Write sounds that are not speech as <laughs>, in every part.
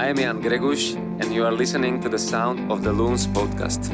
I am Ján Greguš, and you are listening to the Sound of the Loons podcast.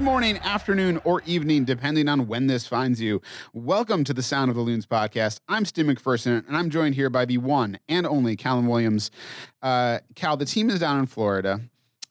Good morning, afternoon, or evening, depending on when this finds you. Welcome to the Sound of the Loons podcast. I'm Stu McPherson, and I'm joined here by the one and only Callum Williams. Uh, Cal, the team is down in Florida.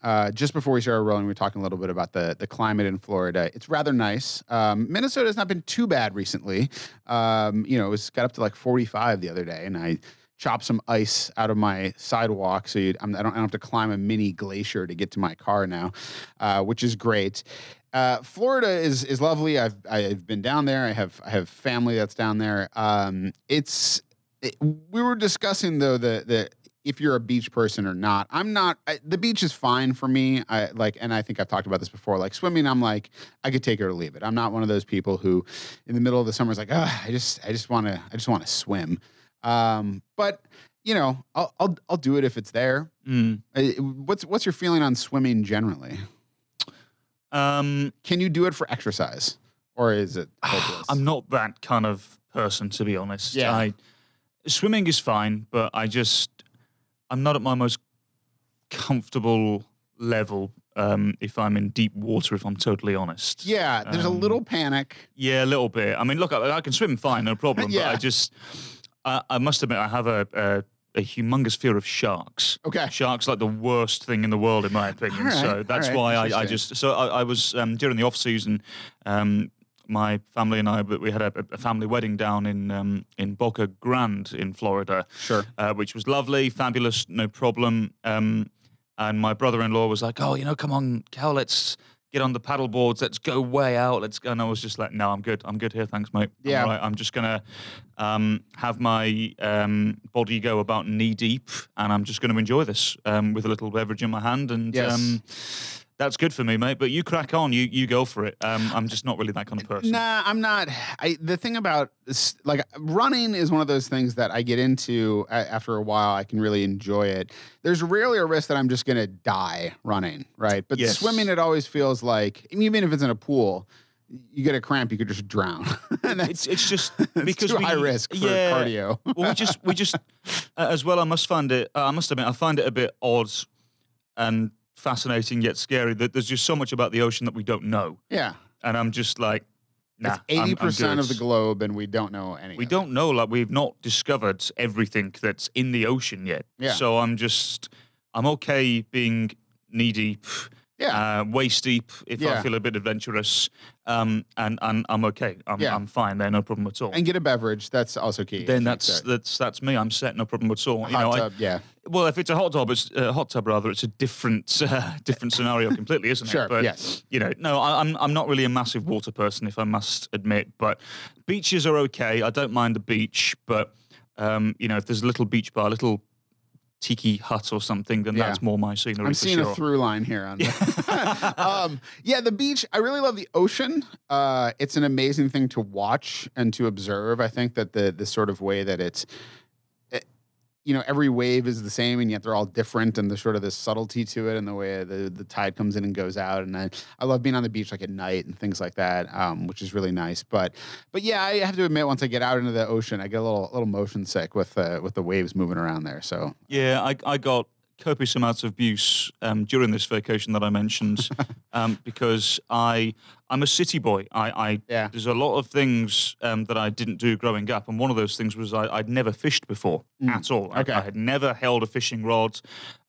Uh, just before we started rolling, we were talking a little bit about the, the climate in Florida. It's rather nice. Um, Minnesota has not been too bad recently. Um, you know, it was got up to like 45 the other day, and I chop some ice out of my sidewalk so I, don't, I don't have to climb a mini glacier to get to my car now, uh, which is great. Uh, Florida is is lovely. I've I've been down there. I have I have family that's down there. Um, it's it, we were discussing though the the if you're a beach person or not. I'm not. I, the beach is fine for me. I like, and I think I've talked about this before. Like swimming, I'm like, I could take it or leave it. I'm not one of those people who, in the middle of the summer, is like, I just, I just want to, I just want to swim. Um, but you know, I'll, I'll, I'll do it if it's there. Mm. Uh, What's, what's your feeling on swimming generally? Um, Can you do it for exercise, or is it <sighs> hopeless? I'm not that kind of person, to be honest. Yeah. I, swimming is fine, but I just I'm not at my most comfortable level um, if I'm in deep water. If I'm totally honest. Yeah, there's a Um, little panic. Yeah, a little bit. I mean, look, I, I can swim fine, no problem. Yeah. <laughs> But I just, I, I must admit, I have a, a a humongous fear of sharks. Okay. Sharks like the worst thing in the world, in my opinion. Right, so that's right, why I, I just so I, I was um, during the off season. Um, my family and I, but we had a, a family wedding down in um, in Boca Grande in Florida, Sure. uh, which was lovely, fabulous, no problem. Um, and my brother-in-law was like, "Oh, you know, come on, Cal, let's get on the paddle boards. Let's go way out. Let's go." And I was just like, "No, I'm good. I'm good here. Thanks, mate. I'm Yeah. all right. I'm just gonna um, have my um, body go about knee deep, and I'm just going to enjoy this um, with a little beverage in my hand, and Yes. That's good for me, mate. But you crack on. You you go for it. Um, I'm just not really that kind of person. Nah, I'm not. I the thing about like running is one of those things that I get into after a while. I can really enjoy it. There's rarely a risk that I'm just gonna die running, right? But Yes. swimming, it always feels like even if it's in a pool, you get a cramp, you could just drown. <laughs> and It's it's just <laughs> because too we, high risk for yeah, cardio. <laughs> well, we just we just uh, as well. I must find it. Uh, I must admit, I find it a bit odd and fascinating yet scary that there's just so much about the ocean that we don't know, yeah, and I'm just like, nah. it's I'm- I'm eighty percent of the globe, and we don't know anything. We don't know. Like we've not discovered everything that's in the ocean yet. Yeah. So I'm just I'm okay being knee deep. Yeah. Uh, waist deep if Yeah. I feel a bit adventurous, um, and and I'm okay. I'm, Yeah. I'm fine there, no problem at all. and get a beverage. That's also key. then that's that's that's me. I'm set, no problem at all. hot You know, I, tub, yeah, well, if it's a hot tub, it's a hot tub rather. It's a different <laughs> uh, different scenario completely, isn't Sure, it? But yes. you know, no, I, I'm I'm not really a massive water person, if I must admit. But beaches are okay. I don't mind the beach, but um, you know, if there's a little beach bar, a little tiki hut or something, then Yeah. that's more my scenery I'm seeing sure. a through line here on the, <laughs> <laughs> um, yeah, the beach. I really love the ocean. Uh, it's an amazing thing to watch and to observe. I think that the the sort of way that it's, it, you know, every wave is the same and yet they're all different, and there's sort of this subtlety to it, and the way the the tide comes in and goes out. And I I love being on the beach like at night and things like that, um, which is really nice. But but yeah, I have to admit, once I get out into the ocean, I get a little little motion sick with uh, with the waves moving around there. So Yeah, I, I got copious amounts of abuse um, during this vacation that I mentioned <laughs> um, because I I'm a city boy. I, I Yeah. there's a lot of things um, that I didn't do growing up, and one of those things was I, I'd never fished before at all. I- okay. I, had never held a fishing rod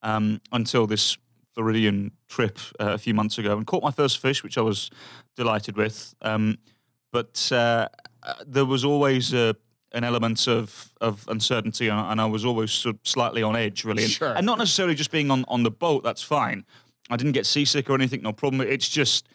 um, until this Floridian trip uh, a few months ago, and caught my first fish, which I was delighted with. Um, but uh, uh, there was always a an element of, of uncertainty, and, and I was always sort of slightly on edge, really. And, Sure. and not necessarily just being on, on the boat, that's fine. I didn't get seasick or anything, no problem. It's just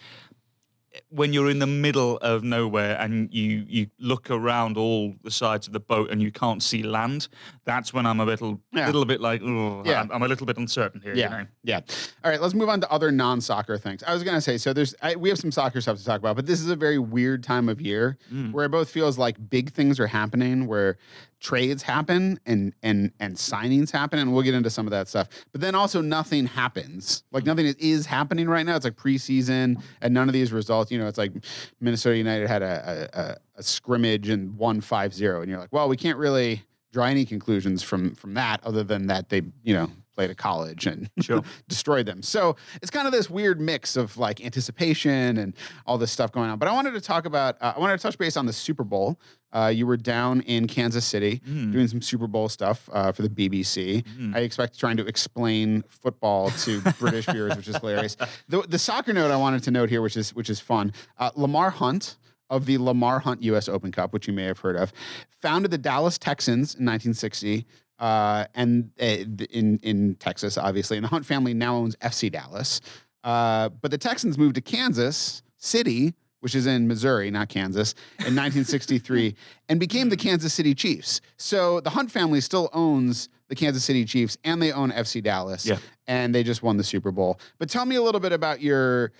when you're in the middle of nowhere and you you look around all the sides of the boat and you can't see land, that's when I'm a little Yeah. little bit like, oh, Yeah. I'm, I'm a little bit uncertain here. Yeah, You know? yeah. All right, let's move on to other non-soccer things. I was gonna say, so there's I, we have some soccer stuff to talk about, but this is a very weird time of year Mm. where it both feels like big things are happening, where trades happen and and and signings happen, and we'll get into some of that stuff. But then also nothing happens, like nothing is, is happening right now. It's like preseason, and none of these results. You know, it's like Minnesota United had a a, a, a scrimmage and won 5-0, and you're like, well, we can't really draw any conclusions from from that other than that they you know played at college and <laughs> Sure. destroyed them. So it's kind of this weird mix of like anticipation and all this stuff going on. But I wanted to talk about, uh, I wanted to touch base on the Super Bowl. Uh, you were down in Kansas City Mm. doing some Super Bowl stuff uh, for the BBC. I expect trying to explain football to <laughs> British viewers, which is hilarious. The, the soccer note I wanted to note here, which is which is fun. Uh, Lamar Hunt of the Lamar Hunt U.S. Open Cup, which you may have heard of, founded the Dallas Texans in 1960 uh, and uh, in in Texas, obviously. And the Hunt family now owns FC Dallas. Uh, but the Texans moved to Kansas City, which is in Missouri, not Kansas, in <laughs> 1963, and became the Kansas City Chiefs. So the Hunt family still owns the Kansas City Chiefs, and they own FC Dallas. Yeah. And they just won the Super Bowl. But tell me a little bit about your.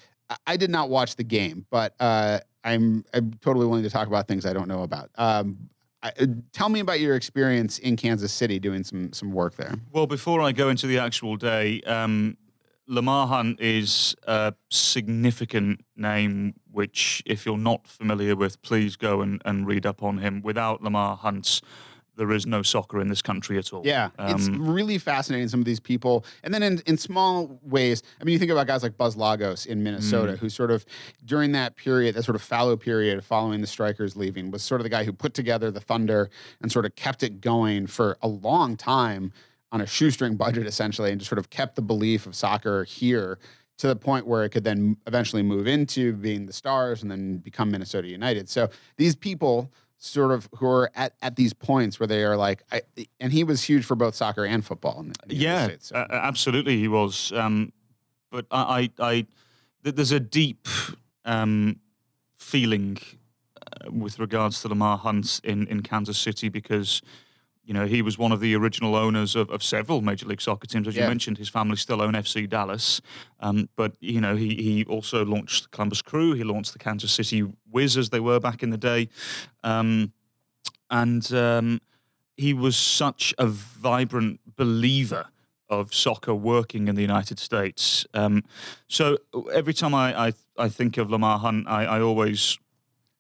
I- did not watch the game, but uh, I'm I'm totally willing to talk about things I don't know about. Um, I, uh, tell me about your experience in Kansas City doing some some work there. Well, before I go into the actual day, um, Lamar Hunt is a significant name, which, if you're not familiar with, please go and, and read up on him. Without Lamar Hunt, there is no soccer in this country at all. Yeah, it's Um, really fascinating. Some of these people, and then in, in small ways. I mean, you think about guys like Buzz Lagos in Minnesota, Mm. who sort of during that period, that sort of fallow period following the strikers leaving, was sort of the guy who put together the Thunder and sort of kept it going for a long time on a shoestring budget, essentially, and just sort of kept the belief of soccer here to the point where it could then eventually move into being the Stars and then become Minnesota United. So these people sort of who are at, at these points where they are like, I, and he was huge for both soccer and football. In the, in the Yeah, States, so. uh, absolutely, he was. Um, but I, I, I there's a deep um, feeling uh, with regards to Lamar Hunt in, in Kansas City because you know he was one of the original owners of, of several Major League Soccer teams. As Yeah. you mentioned, his family still own FC Dallas, um, but you know he he also launched the Columbus Crew. He launched the Kansas City Wiz as they were back in the day. Um, and um, he was such a vibrant believer of soccer working in the United States. Um, so every time I, I, I think of Lamar Hunt, I, I always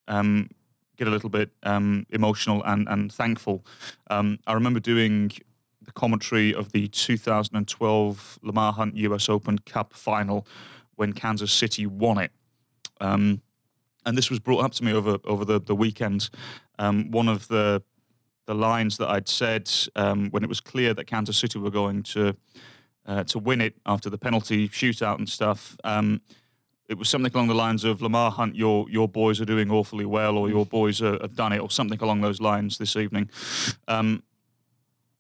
um, get a little bit um, emotional and, and thankful. Um, I remember doing the commentary of the 2012 Lamar Hunt US Open Cup final when Kansas City won it. Um, and this was brought up to me over over the, the weekend. Um, one of the the lines that I'd said um, when it was clear that Kansas City were going to uh, to win it after the penalty shootout and stuff. It was something along the lines of Lamar Hunt, your your boys are doing awfully well, or your boys are, have done it, or something along those lines this evening. Um,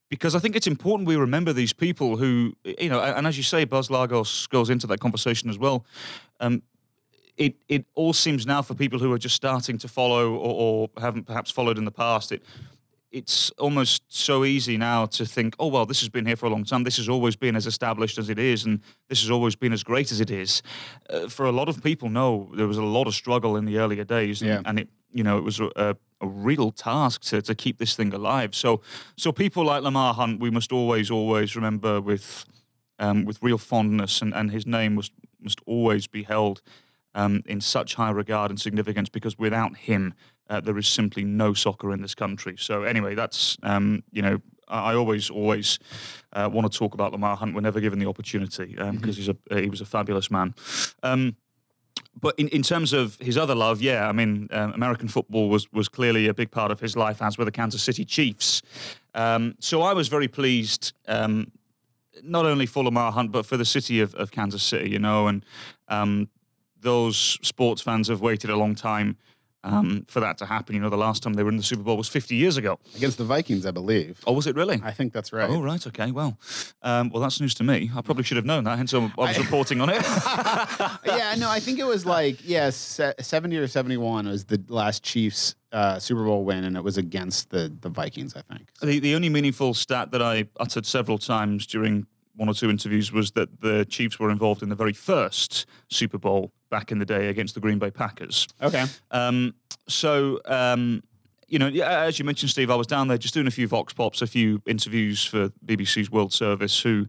because I think it's important we remember these people who, you know, and as you say, Buzz Lagos goes into that conversation as well. Um, it it all seems now for people who are just starting to follow or, or haven't perhaps followed in the past. It it's almost so easy now to think, oh well, this has been here for a long time. This has always been as established as it is, and this has always been as great as it is. Uh, for a lot of people, no, there was a lot of struggle in the earlier days, and, Yeah. and it you know it was a, a, real task to, to keep this thing alive. So so people like Lamar Hunt, we must always always remember with um, with real fondness, and, and his name was must always be held um, in such high regard and significance because without him, uh, there is simply no soccer in this country. So anyway, that's um, you know. I always, always uh, want to talk about Lamar Hunt whenever given the opportunity because he's a he was a fabulous man. Um, but in, in terms of his other love, yeah, I mean, um, American football was was clearly a big part of his life, as were the Kansas City Chiefs. Um, so I was very pleased, um, not only for Lamar Hunt, but for the city of, of Kansas City, you know, and um, those sports fans have waited a long time um, for that to happen. You know, the last time they were in the Super Bowl was 50 years ago. Against the Vikings, I believe. Oh, was it really? I think that's right. Oh, right. Okay. Well, um, well, that's news to me. I probably should have known that, hence <laughs> I was <laughs> reporting on it. yeah, no, I think it was like, yeah, 70 or 71 was the last Chiefs uh, Super Bowl win, and it was against the, the Vikings, I think. the, the only meaningful stat that I uttered several times during one or two interviews was that the Chiefs were involved in the very first Super Bowl back in the day against the Green Bay Packers. Okay. Um, so, um, you know, as you mentioned, Steve, I was down there just doing a few vox pops, a few interviews for BBC's World Service, who,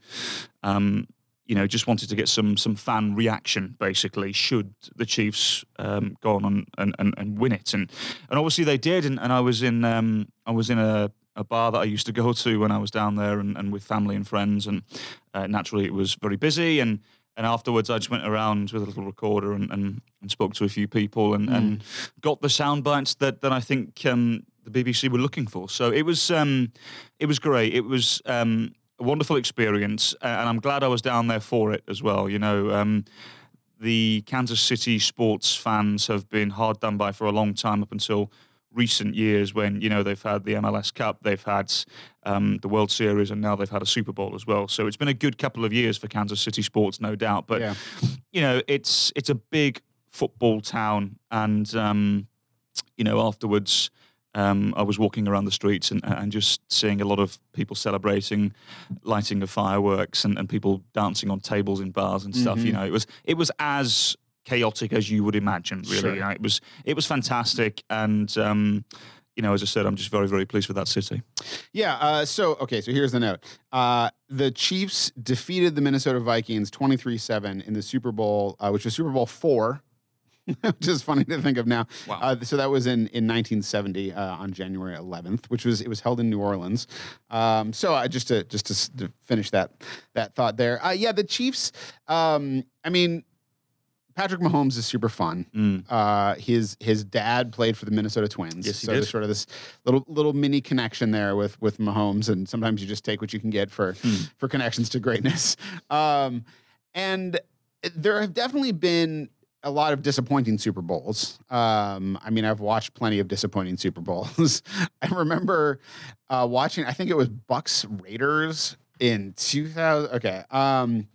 um, you know, just wanted to get some some fan reaction, basically, should the Chiefs um, go on and, and, and win it, and and obviously they did, and, and I was in um, I was in a a bar that I used to go to when I was down there and, and with family and friends. And uh, naturally, it was very busy. And, and afterwards, I just went around with a little recorder and, and, and spoke to a few people and, mm. and got the sound bites that, that I think um, the BBC were looking for. So it was, um, it was great. It was um, a wonderful experience. And I'm glad I was down there for it as well. You know, um, the Kansas City sports fans have been hard done by for a long time up until recent years when you know they've had the MLS Cup, they've had um, the World Series, and now they've had a Super Bowl as well. So it's been a good couple of years for Kansas City sports, no doubt. But yeah. you know, it's it's a big football town, and um, you know afterwards. Um, I was walking around the streets and, and, just seeing a lot of people celebrating, lighting of fireworks, and, and people dancing on tables in bars and stuff. Mm-hmm. You know, it was it was as chaotic as you would imagine. Really, sure. it was it was fantastic, and um, you know, as I said, I'm just very very pleased with that city. Yeah. Uh, so okay, so here's the note: uh, the Chiefs defeated the Minnesota Vikings 23-7 in the Super Bowl, uh, which was Super Bowl four. <laughs> which is funny to think of now. Wow. Uh, so that was in, in 1970 uh, on January 11th, which was it was held in New Orleans. Um, so uh, just to just to, to, finish that that thought there, uh, yeah, the Chiefs. Um, I mean, Patrick Mahomes is super fun. Mm. Uh, his his dad played for the Minnesota Twins. Yes, so did. there's sort of this little little mini connection there with with Mahomes, and sometimes you just take what you can get for mm. for connections to greatness. <laughs> Um, and there have definitely been a lot of disappointing Super Bowls. Um, I mean, I've watched plenty of disappointing Super Bowls. <laughs> I remember uh, watching. I think it was Bucks Raiders in 2000. Okay. Um,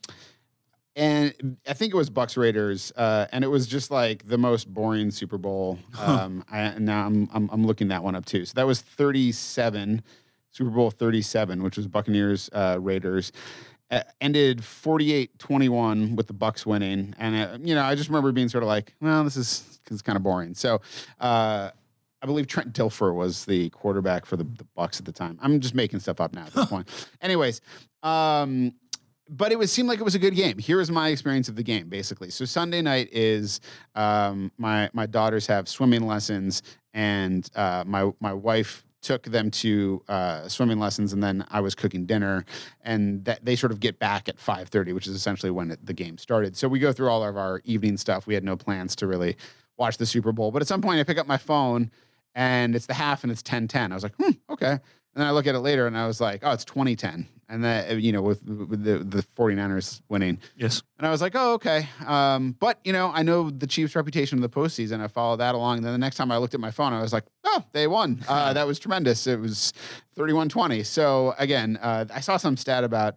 and I think it was Bucks Raiders, uh, and it was just like the most boring Super Bowl. <laughs> Um, I, now I'm, I'm, I'm looking that one up too. So that was 37, Super Bowl 37, which was Buccaneers uh, Raiders. Uh, ended 48-21 with the Bucks winning, and uh, you know I just remember being sort of like, well, this is, this is kind of boring. So. Uh, I believe Trent Dilfer was the quarterback for the, the Bucks at the time. I'm just making stuff up now at this <laughs> point. Anyways, um, but it was seemed like it was a good game. Here is my experience of the game, basically. So Sunday night is um, my my daughters have swimming lessons, and uh, my my wife took them to uh, swimming lessons, and then I was cooking dinner, and that they sort of get back at five thirty, which is essentially when the game started. So we go through all of our evening stuff. We had no plans to really watch the Super Bowl, but at some point I pick up my phone, and it's the half, and it's 10-10. I was like, hmm, okay. And then I look at it later and I was like, oh, it's 2010 and that uh, you know with, with the the 49ers winning. Yes. And I was like, oh okay. Um, but you know, I know the Chiefs' reputation in the postseason. I followed that along. And then the next time I looked at my phone, I was like, oh, they won. Uh, <laughs> that was tremendous. It was 31-20. So again, uh, I saw some stat about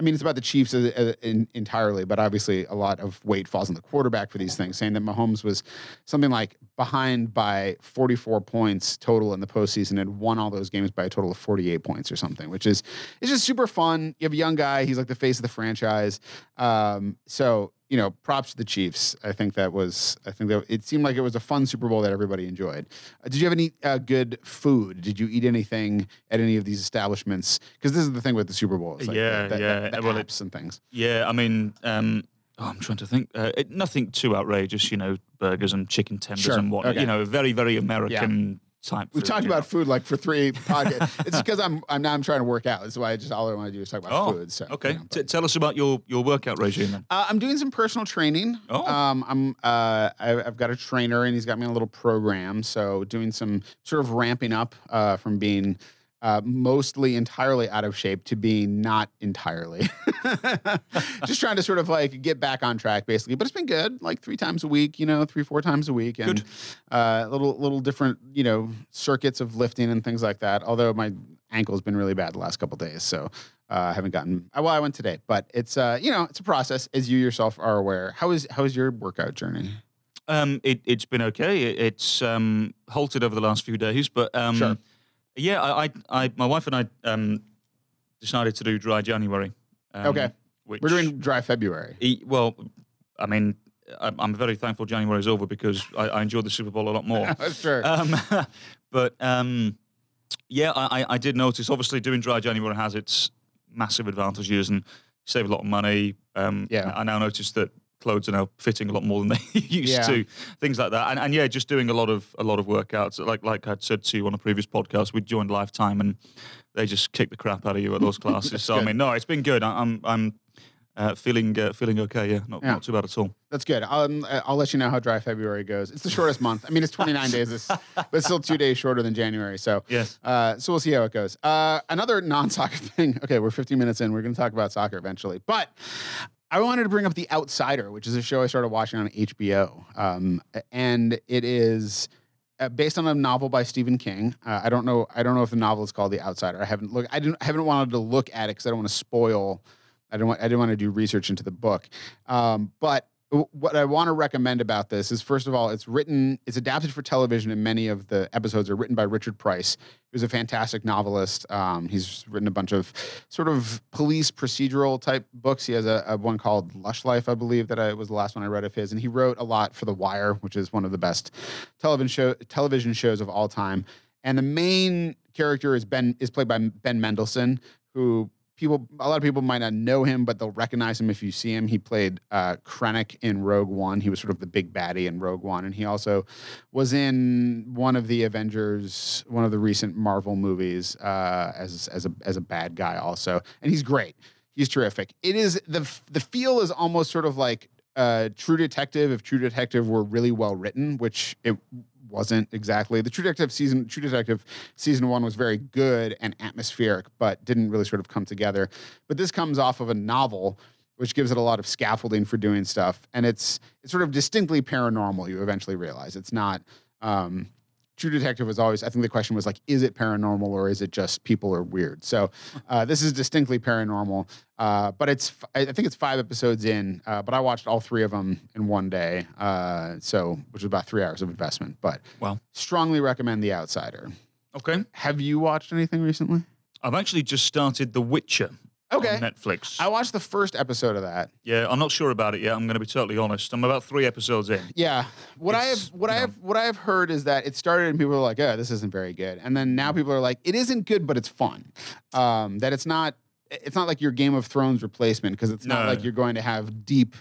I mean, it's about the Chiefs in, entirely, but obviously a lot of weight falls on the quarterback for these things, saying that Mahomes was something like behind by 44 points total in the postseason and won all those games by a total of 48 points or something, which is it's just super fun. You have a young guy, he's like the face of the franchise. Um, so you know, props to the Chiefs. I think that was, I think that it seemed like it was a fun Super Bowl that everybody enjoyed. Uh, did you have any uh, good food? Did you eat anything at any of these establishments? Because this is the thing with the Super Bowl. Like yeah, the, the, yeah. The, the well, apps and things. Yeah, I mean, um, oh, I'm trying to think. Uh, it, nothing too outrageous, you know, burgers and chicken tenders sure. and what, okay. you know, very, very American. Yeah type. We've talked about know. food like for three <laughs> podcasts. it's because I'm I'm now I'm trying to work out. That's why I just all I want to do is talk about oh, food. So okay, you know, T- tell us about your your workout regime. Then. Uh, I'm doing some personal training. Oh, um, I'm uh, I, have got a trainer and he's got me a little program. So doing some sort of ramping up uh, from being uh, mostly entirely out of shape to being not entirely. <laughs> Just trying to sort of like get back on track, basically. But it's been good, like three times a week, you know, three four times a week, and uh, little little different, you know, circuits of lifting and things like that. Although my ankle's been really bad the last couple days, so uh, I haven't gotten. Well, I went today, but it's uh, you know, it's a process, as you yourself are aware. How is how is your workout journey? Um, it, it's been okay. It, it's um, halted over the last few days, but um, Sure. Yeah, I, I, I, my wife and I um, decided to do dry January. Um, Okay. which, We're doing dry February. E- well, I mean, I'm I'm very thankful January is over because I, I enjoyed the Super Bowl a lot more. <laughs> sure. um, <laughs> but um, yeah, I, I- I did notice. Obviously, doing dry January has its massive advantages and save a lot of money. Um, Yeah. I now notice that clothes are now fitting a lot more than they <laughs> used Yeah. to. Things like that, and, and yeah, just doing a lot of a lot of workouts. Like like I'd said to you on a previous podcast, we joined Lifetime and they just kick the crap out of you at those <laughs> classes. so good. I mean, no, it's been good. I, I'm I'm uh, feeling uh, feeling okay. Yeah, not Yeah. not too bad at all. That's good. Um, I'll let you know how dry February goes. It's the shortest month. I mean, it's 29 <laughs> days, this, but still two days shorter than January. So, Yes. uh, so we'll see how it goes. Uh, another non-soccer thing. Okay, we're 15 minutes in. We're going to talk about soccer eventually, but I wanted to bring up The Outsider, which is a show I started watching on HBO, um, and it is. Uh, based on a novel by Stephen King, uh, I don't know. I don't know if the novel is called The Outsider. I haven't looked. I didn't. I haven't wanted to look at it because I don't want to spoil I don't want I didn't want to do research into the book. Um, but what I want to recommend about this is first of all, it's written, it's adapted for television, and many of the episodes are written by Richard Price, who's a fantastic novelist. Um, he's written a bunch of sort of police procedural type books. He has a, a one called Lush Life, I believe, that I was the last one I read of his, and he wrote a lot for The Wire, which is one of the best television show television shows of all time. And the main character is Ben is played by Ben Mendelsohn, who people a lot of people might not know him, but they'll recognize him if you see him. He played uh, Krennic in Rogue One. He was sort of the big baddie in Rogue One, and he also was in one of the Avengers, one of the recent Marvel movies uh, as as a as a bad guy also, and he's great. He's terrific. It is the the feel is almost sort of like uh, True Detective if True Detective were really well written, which it wasn't exactly. The True Detective season, True Detective season one was very good and atmospheric, but didn't really sort of come together. But this comes off of a novel, which gives it a lot of scaffolding for doing stuff, and it's it's sort of distinctly paranormal. You eventually realize it's not. Um, True Detective was always. I think the question was like, is it paranormal or is it just people are weird? So <laughs> uh, this is distinctly paranormal, uh, but it's. I think it's five episodes in, uh, but I watched all three of them in one day. Uh, so which was about three hours of investment. But Well, strongly recommend The Outsider. okay. Have you watched anything recently? I've actually just started The Witcher Okay. Netflix. I watched the first episode of that. yeah, I'm not sure about it yet. I'm going to be totally honest. I'm about three episodes in. Yeah. What I have what I know- have what I have heard is that it started and people were like, "Oh, this isn't very good." And then now people are like, "It isn't good, but it's fun." Um, that it's not it's not like your Game of Thrones replacement because it's not No. like you're going to have deep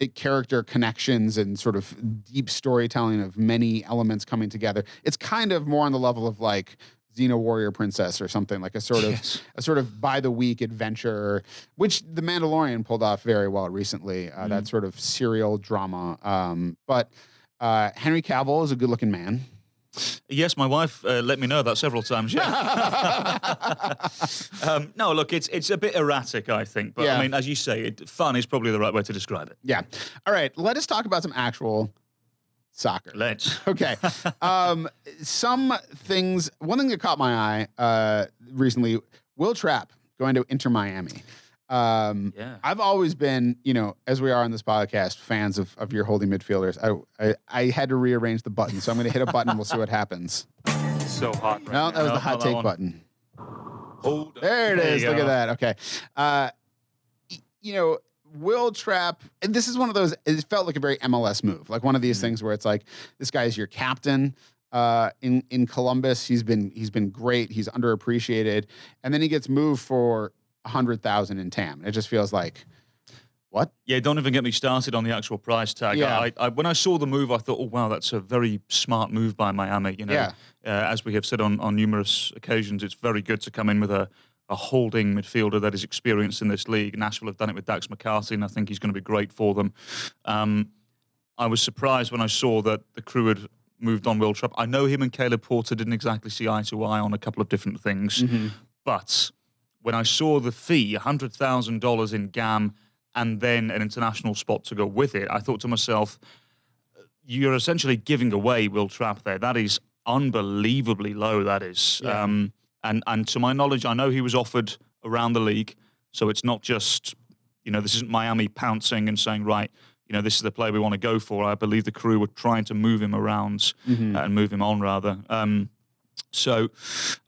eh, character connections and sort of deep storytelling of many elements coming together. It's kind of more on the level of like Xena Warrior Princess or something like a sort of Yes. a sort of by the week adventure, which The Mandalorian pulled off very well recently. Uh, That sort of serial drama. Um, but uh, Henry Cavill is a good looking man. Yes, my wife uh, let me know that several times. Yeah. <laughs> um, no, look, it's it's a bit erratic, I think. But Yeah. I mean, as you say, it, fun is probably the right way to describe it. yeah. All right. Let us talk about some actual soccer. Let's. <laughs> Okay. um, some things. One thing that caught my eye uh, recently: Will Trapp going to Inter Miami. Um, Yeah. I've always been, you know, as we are on this podcast, fans of, of your holding midfielders. I, I I had to rearrange the button, so I'm going to hit a button. And we'll see what happens. <laughs> So hot. Right No, now. that was No, the hot not take button. Hold. There it There is. you Look at that. Okay. Uh, you know, Will Trapp, and this is one of those, it felt like a very MLS move, like one of these Mm. things where it's like, this guy is your captain. Uh, in in Columbus, he's been he's been great. He's underappreciated, and then he gets moved for a hundred thousand in TAM. It just feels like, what? Yeah, don't even get me started on the actual price tag. Yeah. I, I, when I saw the move, I thought, oh wow, that's a very smart move by Miami. You know, Yeah. uh, as we have said on, on numerous occasions, it's very good to come in with a, a holding midfielder that is experienced in this league. Nashville have done it with Dax McCarthy, and I think he's going to be great for them. Um, I was surprised when I saw that the crew had moved on Will Trapp. I know him and Caleb Porter didn't exactly see eye to eye on a couple of different things, but when I saw the fee, hundred thousand dollars in GAM, and then an international spot to go with it, I thought to myself, you're essentially giving away Will Trapp there. That is unbelievably low. That is, Yeah. um, and and to my knowledge, I know he was offered around the league, so it's not just you know this isn't Miami pouncing and saying right. You know, this is the player we want to go for. I believe the crew were trying to move him around Mm-hmm. uh, and move him on, rather. Um, so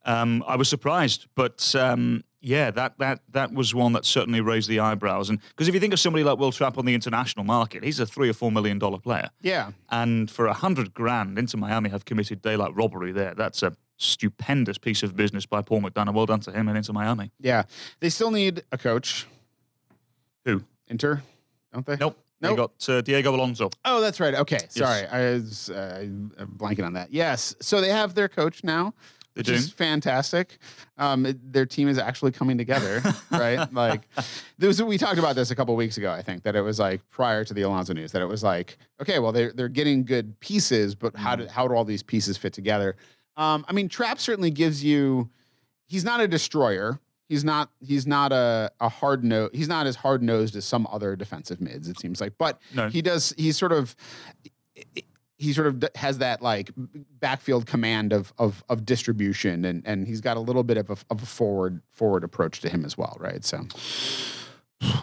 um, I was surprised, but um, yeah, that that that was one that certainly raised the eyebrows. And because if you think of somebody like Will Trapp on the international market, he's a three or four million dollar player, Yeah. and for a hundred grand, Inter Miami have committed daylight robbery there. That's a stupendous piece of business by Paul McDonough. Well done to him and Inter Miami. Yeah. They still need a coach. Who? Inter, don't they? Nope. Nope. They got uh, Diego Alonso. Oh, that's right. Okay. Sorry. I was uh, blanking on that. Yes. So they have their coach now. They which do. is fantastic. Um, it- their team is actually coming together, <laughs> right? Like, there was, we talked about this a couple weeks ago. I think that it was like prior to the Alonso news that it was like, okay, well they're they're getting good pieces, but how Mm-hmm. do how do all these pieces fit together? Um, I mean, Trapp certainly gives you. He's not a destroyer. He's not. He's not a, a hard nose. He's not as hard nosed as some other defensive mids. It seems like, but No. he does. He's sort of. He sort of has that like backfield command of of of distribution, and and he's got a little bit of a, of a forward forward approach to him as well, right? So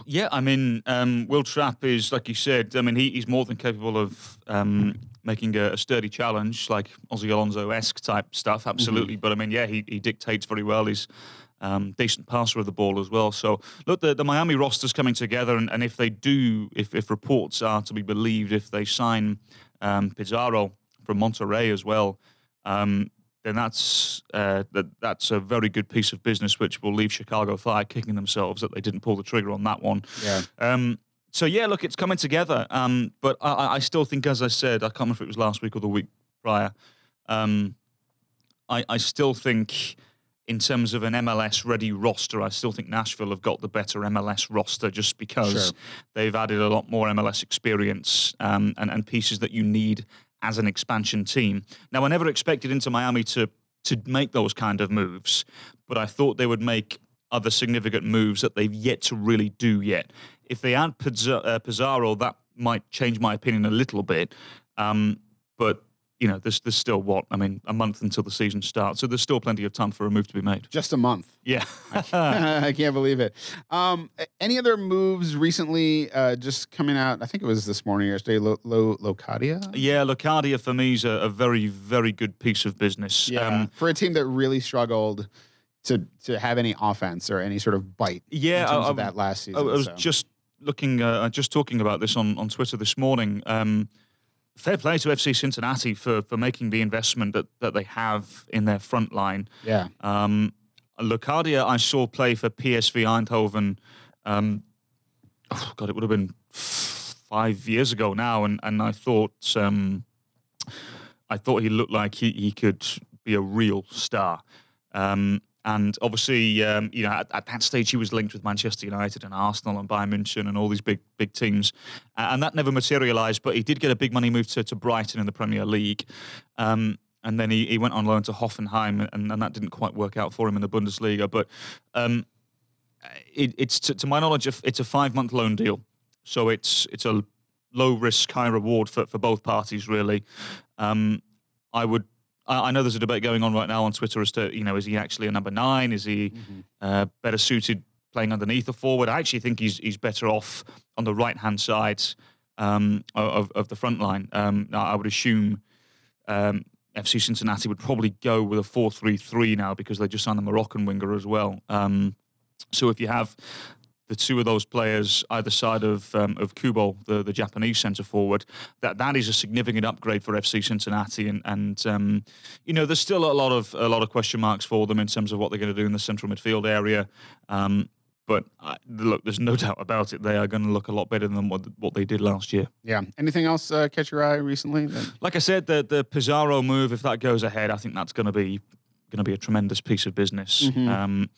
Yeah, I mean, um, Will Trapp is like you said. I mean, he, he's more than capable of um, making a, a sturdy challenge, like Ozzy Alonso esque type stuff. Absolutely, but I mean, yeah, he, he dictates very well. He's um, decent passer of the ball as well. So look, the, the Miami roster's coming together, and, and if they do, if if reports are to be believed, if they sign um, Pizarro from Monterrey as well. Um, then that's uh, that, that's a very good piece of business, which will leave Chicago Fire kicking themselves that they didn't pull the trigger on that one. yeah, Um, so yeah, look, it's coming together. Um, but I- I, still think, as I said, I can't remember if it was last week or the week prior. Um, I, I still think, in terms of an MLS ready roster, I still think Nashville have got the better MLS roster just because Sure. they've added a lot more MLS experience um, and, and pieces that you need as an expansion team. Now, I never expected Inter Miami to to make those kind of moves, but I thought they would make other significant moves that they've yet to really do yet. If they add uh, Pizarro, that might change my opinion a little bit. Um, but you know, there's there's still what I mean, a month until the season starts, so there's still plenty of time for a move to be made. just a month. Yeah. <laughs> I can't believe it. Um, any other moves recently? Uh, just coming out. I think it was this morning or yesterday. Lo, Lo, Locadia. Yeah, Locadia for me is a, a very, very good piece of business. Yeah, Um, for a team that really struggled to to have any offense or any sort of bite. Yeah, in terms I- of that last I, season. I was so. just looking, uh, just talking about this on, on Twitter this morning. Um, fair play to FC Cincinnati for, for making the investment that, that they have in their front line. yeah, Um, Locadia, I saw play for PSV Eindhoven. Um, oh God, it would have been five years ago now, and and I thought um, I thought he looked like he, he could be a real star. Um, and obviously, um, you know, at, at that stage, he was linked with Manchester United and Arsenal and Bayern München and all these big, big teams, Uh, and that never materialised. But he did get a big money move to, to Brighton in the Premier League, um, and then he, he went on loan to Hoffenheim, and, and that didn't quite work out for him in the Bundesliga. But um, it, it's to, to my knowledge, it's a five-month loan deal, so it's it's a low risk, high reward for, for both parties, really. Um, I would. I I know there's a debate going on right now on Twitter as to, you know, is he actually a number nine? Is he uh, better suited playing underneath the forward? I actually think he's he's better off on the right hand side um, of of the front line. Um, I would assume um, FC Cincinnati would probably go with a four three three now because they just signed the Moroccan winger as well. Um, so if you have the two of those players either side of um, of Kubo, the, the Japanese centre forward, that that is a significant upgrade for FC Cincinnati, and and um, you know there's still a lot of a lot of question marks for them in terms of what they're going to do in the central midfield area. Um, but I, look, there's no <laughs> doubt about it. They are going to look a lot better than what what they did last year. yeah. Anything else uh, catch your eye recently? that- Like I said, the the Pizarro move, if that goes ahead, I think that's going to be going to be a tremendous piece of business. Um,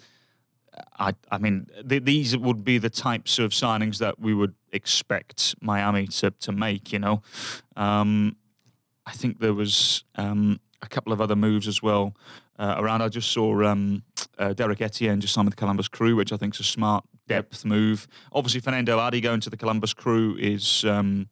I I mean, th- these would be the types of signings that we would expect Miami to to make. You know, um, I think there was um, a couple of other moves as well uh, around. I just saw um, uh, Derrick Etienne just signed with the Columbus Crew, which I think is a smart depth move. Obviously, Fanendo Adi going to the Columbus Crew is. Um,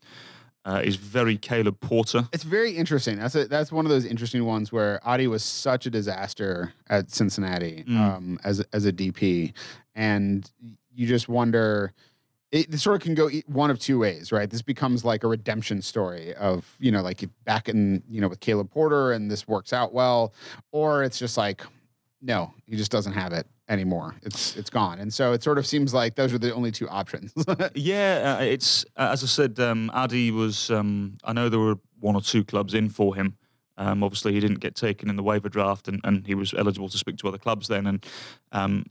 uh, is very Caleb Porter. It's very interesting. That's a, that's one of those interesting ones where Adi was such a disaster at Cincinnati Mm. um, as as a DP, and you just wonder. It, it sort of can go one of two ways, right? This becomes like a redemption story of you know, like back in you know with Caleb Porter, and this works out well, or it's just like, no, he just doesn't have it anymore. It's it's gone, and so it sort of seems like those are the only two options. <laughs> Yeah, uh, it's uh, as I said. Um, Adi was. Um, I know there were one or two clubs in for him. Um, obviously, he didn't get taken in the waiver draft, and, and he was eligible to speak to other clubs then. And um,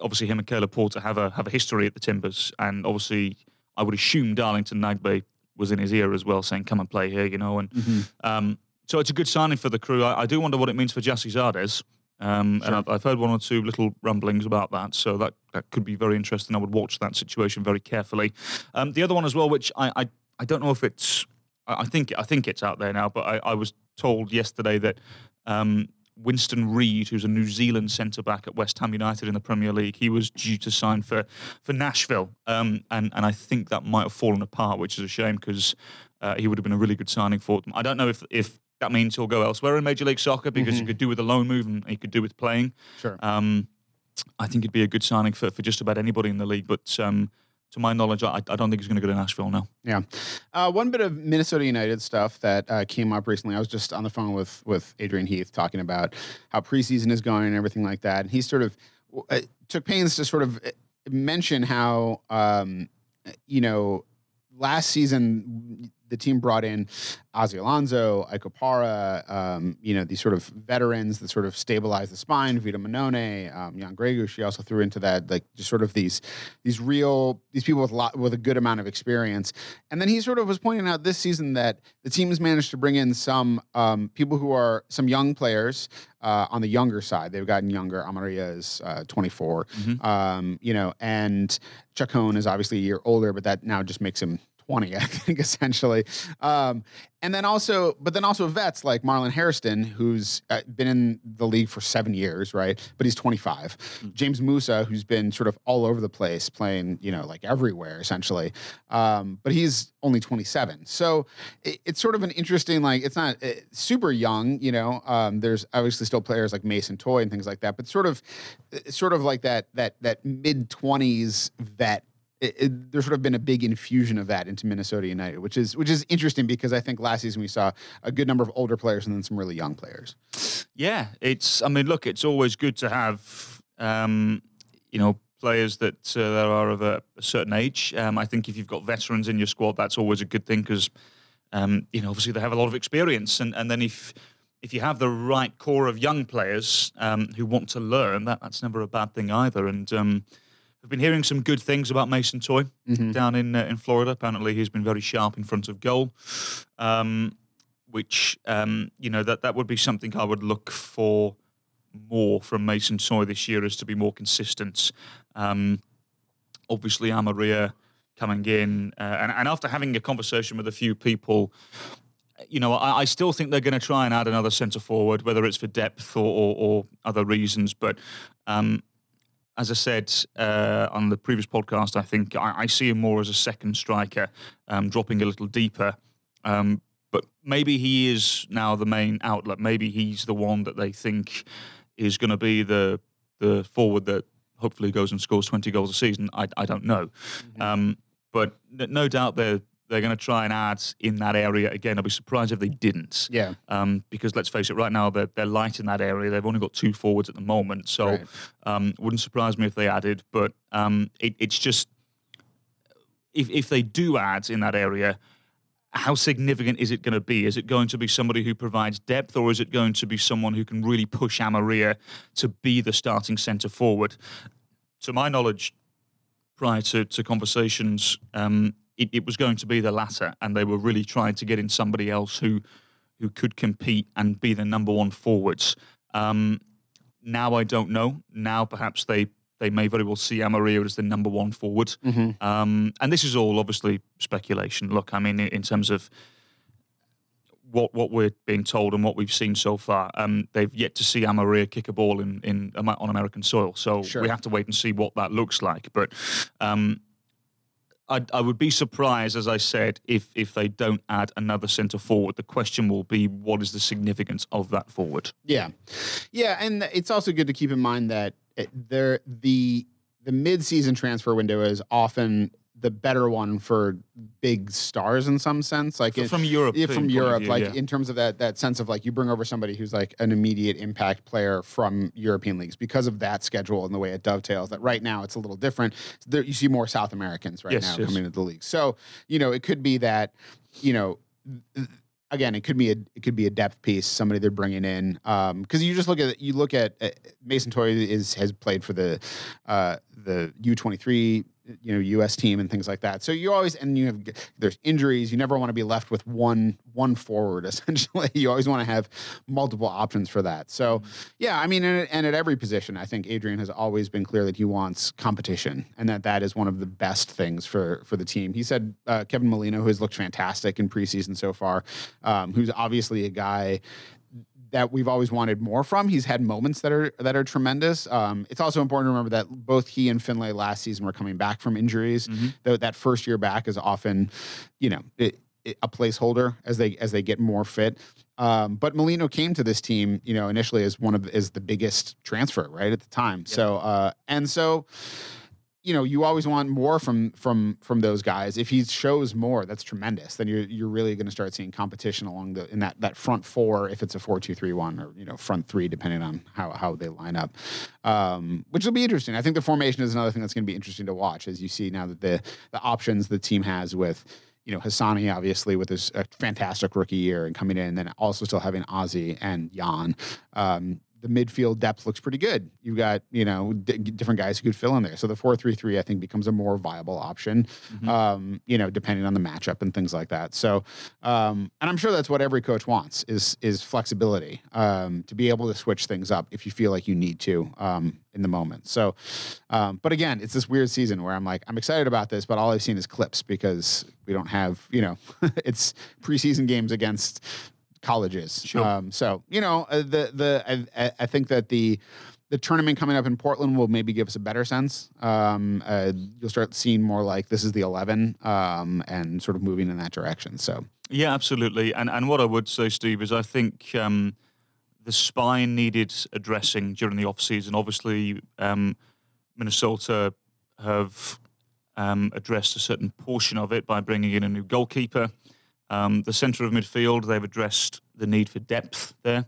obviously, him and Caleb Porter have a have a history at the Timbers, and obviously, I would assume Darlington Nagbe was in his ear as well, saying, "Come and play here," you know. And um, so it's a good signing for the crew. I, I do wonder what it means for Gyasi Zardes. Um, And I've, I've heard one or two little rumblings about that, so that, that could be very interesting. I would watch that situation very carefully. Um, the other one as well, which I, I, I don't know if it's, I think I think it's out there now, but I, I was told yesterday that um, Winston Reid, who's a New Zealand centre back at West Ham United in the Premier League, he was due to sign for for Nashville, um, and and I think that might have fallen apart, which is a shame because uh, he would have been a really good signing for them. I don't know if if that means he'll go elsewhere in Major League Soccer because he could do with a loan move and he could do with playing. sure. Um, I think it'd be a good signing for, for just about anybody in the league. But um, to my knowledge, I, I don't think he's going to go to Nashville now. Yeah. Uh, one bit of Minnesota United stuff that uh, came up recently. I was just on the phone with with Adrian Heath talking about how preseason is going and everything like that. And he sort of uh, took pains to sort of uh, mention how um, you know last season the team brought in Ozzy Alonso, Ike Opara, um, you know, these sort of veterans that sort of stabilize the spine, Vito Mannone, um, Jan Gregu, she also threw into that, like just sort of these these real these people with a lot with a good amount of experience. And then he sort of was pointing out this season that the team has managed to bring in some um, people who are some young players uh, on the younger side. They've gotten younger. Amarilla is uh, 24, um, you know, and Chacon is obviously a year older, but that now just makes him 20, I think, <laughs> essentially. Um, and then also, but then also vets like Marlon Hairston, who's been in the league for seven years, right? But he's 25. James Musa, who's been sort of all over the place, playing, you know, like everywhere, essentially. Um, but he's only 27. So it, it's sort of an interesting, like, it's not uh, super young, you know. Um, there's obviously still players like Mason Toye and things like that, but sort of, it's sort of like that, that, that mid 20s vet it, it, there's sort of been a big infusion of that into Minnesota United, which is which is interesting because I think last season we saw a good number of older players and then some really young players. Yeah, it's. I mean, look, it's always good to have, um, you know, players that uh, that are of a, a certain age. Um, I think if you've got veterans in your squad, that's always a good thing because, um, you know, obviously they have a lot of experience, and and then if if you have the right core of young players um, who want to learn, that that's never a bad thing either. And um, I've been hearing some good things about Mason Toye down in uh, in Florida. Apparently, he's been very sharp in front of goal. Um, which um, you know that that would be something I would look for more from Mason Toye this year, is to be more consistent. Um, obviously, Amarilla coming in, uh, and, and after having a conversation with a few people, you know, I, I still think they're going to try and add another centre forward, whether it's for depth or, or, or other reasons. But um, as I said uh, on the previous podcast, I think I, I see him more as a second striker, um, dropping a little deeper. Um, but maybe he is now the main outlet. Maybe he's the one that they think is going to be the the forward that hopefully goes and scores 20 goals a season. I, I don't know. Um, but no doubt they're, they're going to try and add in that area again. I'd be surprised if they didn't. Yeah. Um, because let's face it, right now they're, they're light in that area. They've only got two forwards at the moment. So Right. um, wouldn't surprise me if they added. But um, it, it's just, if, if they do add in that area, how significant is it going to be? Is it going to be somebody who provides depth, or is it going to be someone who can really push Amarilla to be the starting centre forward? To my knowledge, prior to, to conversations, um, it, it was going to be the latter, and they were really trying to get in somebody else who who could compete and be the number one forwards. Um, now I don't know. Now perhaps they they may very well see Amarilla as the number one forward. Um, and this is all obviously speculation. Look, I mean, in, in terms of what what we're being told and what we've seen so far, um, they've yet to see Amarilla kick a ball in in on American soil. So Sure. we have to wait and see what that looks like. But um, I, I would be surprised, as I said, if if they don't add another centre forward. The question will be, what is the significance of that forward? Yeah, yeah, and it's also good to keep in mind that it, there the the mid season transfer window is often the better one for big stars in some sense, like it- from Europe, point from Europe, view, like yeah. in terms of that that sense of like you bring over somebody who's like an immediate impact player from European leagues because of that schedule and the way it dovetails. That right now it's a little different. There, you see more South Americans right Yes, now yes. coming into the league, so you know it could be that you know again, it could be a it could be a depth piece, somebody they're bringing in. Because you just look at you look at uh, Mason Toye is has played for the uh, the U twenty three you know U.S. team and things like that. So you always and you have there's injuries. You never want to be left with one one forward. <laughs> Essentially, you always want to have multiple options for that. So yeah, I mean, and, at- and at every position, I think Adrian has always been clear that he wants competition and that that is one of the best things for for the team. He said uh, Kevin Molino, who has looked fantastic in preseason so far, um, who's obviously a guy that we've always wanted more from. He's had moments that are that are tremendous. Um, it's also important to remember that both he and Finlay last season were coming back from injuries. Though that first year back is often, you know, it, it- a placeholder as they as they get more fit. Um, but Molino came to this team, you know, initially as one of as the biggest transfer right at the time. So uh, and so you know, you always want more from from from those guys. If he shows more, that's tremendous. Then you're you're really going to start seeing competition along the in that that front four. If it's a four two three one or you know front three, depending on how how they line up, um, which will be interesting. I think the formation is another thing that's going to be interesting to watch as you see now that the the options the team has with. You know Hassani, obviously, with his fantastic rookie year and coming in, and then also still having Ozzie and Jan. Um, the midfield depth looks pretty good. You've got you know d- different guys who could fill in there. So the four three three I think becomes a more viable option. Um, you know, depending on the matchup and things like that. So, um, and I'm sure that's what every coach wants is is flexibility um, to be able to switch things up if you feel like you need to um, in the moment. So, um, but again, it's this weird season where I'm like I'm excited about this, but all I've seen is clips because we don't have you know <laughs> it's preseason games against colleges. Sure. Um, so you know uh, the the I- I, think that the the tournament coming up in Portland will maybe give us a better sense. Um, uh, you'll start seeing more like this is the eleven um, and sort of moving in that direction. So Yeah, absolutely. And and what I would say, Steve, is I think um, the spine needed addressing during the off season. Obviously, um, Minnesota have um, addressed a certain portion of it by bringing in a new goalkeeper. Um, the centre of midfield, they've addressed the need for depth there.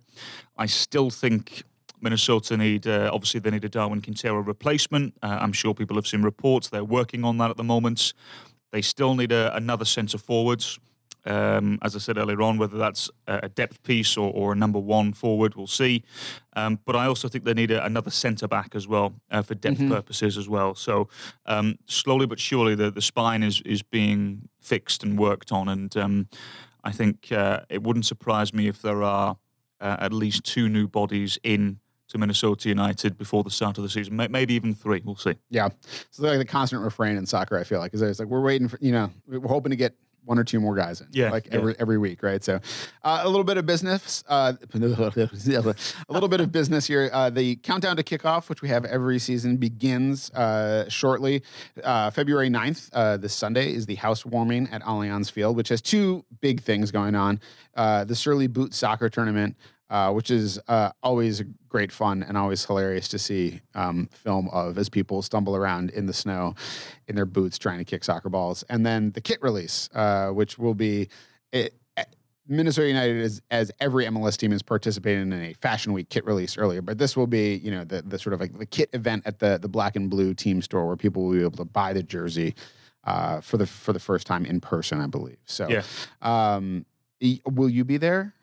I still think Minnesota need, uh, obviously, they need a Darwin Quintero replacement. Uh, I'm sure people have seen reports. They're working on that at the moment. They still need a, another centre forwards. Um, as I said earlier on, whether that's a depth piece or, or a number one forward, we'll see. Um, but I also think they need a, another centre back as well uh, for depth purposes as well. So um, slowly but surely, the, the spine is is being fixed and worked on, and um, I think uh, it wouldn't surprise me if there are uh, at least two new bodies in to Minnesota United before the start of the season, maybe even three. We'll see. yeah, it's like the constant refrain in soccer. I feel like is it's like we're waiting for you know we're hoping to get one or two more guys in. Yeah, like yeah. every every week, right? So uh, a little bit of business, uh, <laughs> a little bit of business here. Uh, the countdown to kickoff, which we have every season, begins uh, shortly. Uh, February 9th, uh, this Sunday, is the housewarming at Allianz Field, which has two big things going on. Uh, the Surly Boot Soccer Tournament, uh, which is uh, always great fun and always hilarious to see um, film of as people stumble around in the snow in their boots trying to kick soccer balls. And then the kit release, uh, which will be. It, Minnesota United is as every MLS team is participating in a Fashion Week kit release earlier, but this will be you know the the sort of like the kit event at the the black and blue team store where people will be able to buy the jersey uh, for the for the first time in person, I believe. So, Yeah. um, will you be there?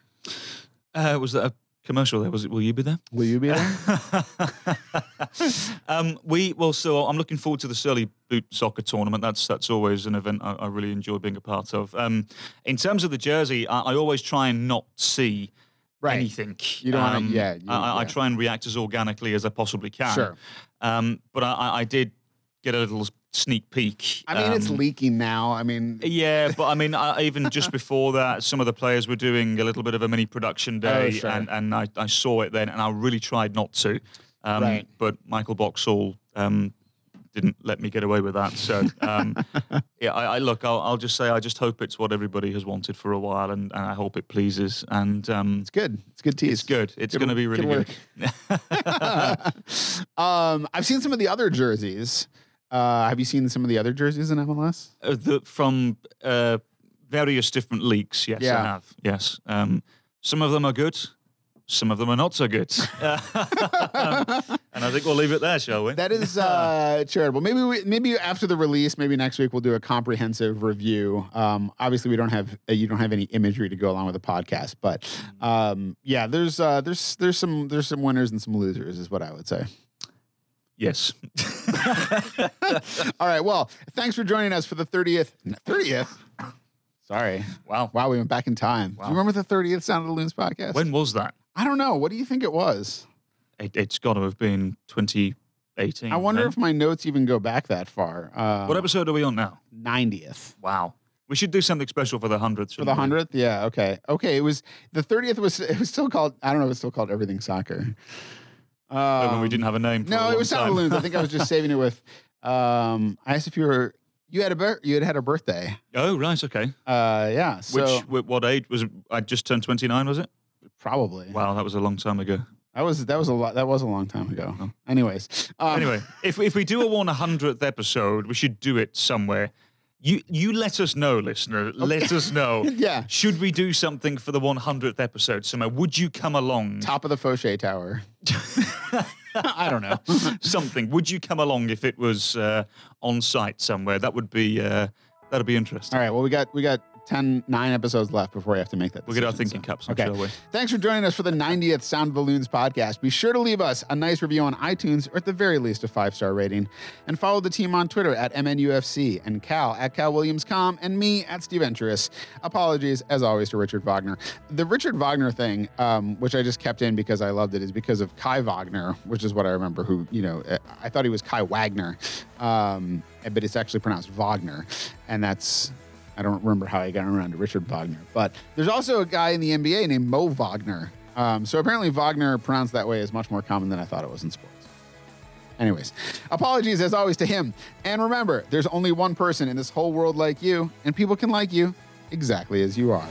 Uh, was that a commercial there? Was it? Will you be there? Will you be there? <laughs> um, we well, so I'm looking forward to the Surly Boot Soccer Tournament. That's that's always an event I, I really enjoy being a part of. Um, in terms of the jersey, I, I always try and not see Right. anything. You don't wanna- Um, yeah, you- I, I- I try and react as organically as I possibly can. Sure. Um, but I, I- I did get a little sneak peek. I mean, it's Um, leaking now. I mean, Yeah, but I <laughs> mean, I, even just <laughs> before that, some of the players were doing a little bit of a mini production day, Oh, sure. and, and I, I saw it then, and I really tried not to. Um, Right. But Michael Boxall um, didn't let me get away with that. So, um, <laughs> yeah, I, I look, I'll, I'll just say, I just hope it's what everybody has wanted for a while, and, and I hope it pleases. And um, it's good. It's good tease. it's good. It's going to be really good good. um, I've seen some of the other jerseys. Uh, have you seen some of the other jerseys in MLS? Uh, the, from uh, various different leaks, yes, Yeah. I have. Yes. Um, some of them are good. Some of them are not so good. <laughs> <laughs> and I think we'll leave it there, shall we? That is <laughs> uh, charitable. Maybe we, maybe after the release, maybe next week we'll do a comprehensive review. Um, obviously, we don't have uh, you don't have any imagery to go along with the podcast, but um, yeah, there's uh, there's there's some there's some winners and some losers, is what I would say. Yes. <laughs> All right. Well, thanks for joining us for the thirtieth thirtieth. Sorry. wow. Wow, we went back in time. Do you remember the thirtieth Sound of the Loons podcast? When was that? I don't know. What do you think it was? It, it's got to have been 2018. I wonder then. if my notes even go back that far. Um, What episode are we on now? 90th. Wow. We should do something special for the 100th. For the hundredth, yeah, okay, okay. It was the thirtieth. Was it was still called? I don't know. It was still called Everything Soccer. Oh, when we Um, didn't have a name. For a No, long it was Sound of time. the Loons. I think I was just saving it with. Um, I asked if you were. You had a bir- you had had a birthday. Oh, right. Okay. Uh, yeah. So Which, wh- what age was it? I just turned 29, was it? probably. Wow, that was a long time ago. That was that was a lot. That was a long time ago. Oh. Anyways. Um, Anyway, if, if we do a 100th episode, we should do it somewhere. You you let us know, listener. Let us know. <laughs> Yeah. Should we do something for the 100th episode somewhere? Would you come along? Top of the Foshay Tower. <laughs> I don't know. <laughs> something. Would you come along if it was uh, on site somewhere? That would be uh, that'd be interesting. All right. Well, we got we got 10, nine episodes left before we have to make that. We'll get our thinking so- caps on, Okay. shall we? Thanks for joining us for the 90th Sound of the Loons podcast. Be sure to leave us a nice review on iTunes or at the very least a five star rating. And follow the team on Twitter at MNUFC and Cal at CalWilliamsCom and me at Steve Venturous. Apologies, as always, to Richard Wagner. The Richard Wagner thing, um, which I just kept in because I loved it, is because of Kai Wagner, which is what I remember who, you know, I thought he was Kai Wagner, um, but it's actually pronounced Wagner. And that's. I don't remember how I got around to Richard Wagner, but there's also a guy in the NBA named Mo Wagner. Um, so apparently, Wagner pronounced that way is much more common than I thought it was in sports. Anyways, apologies as always to him. And remember, there's only one person in this whole world like you, and people can like you exactly as you are.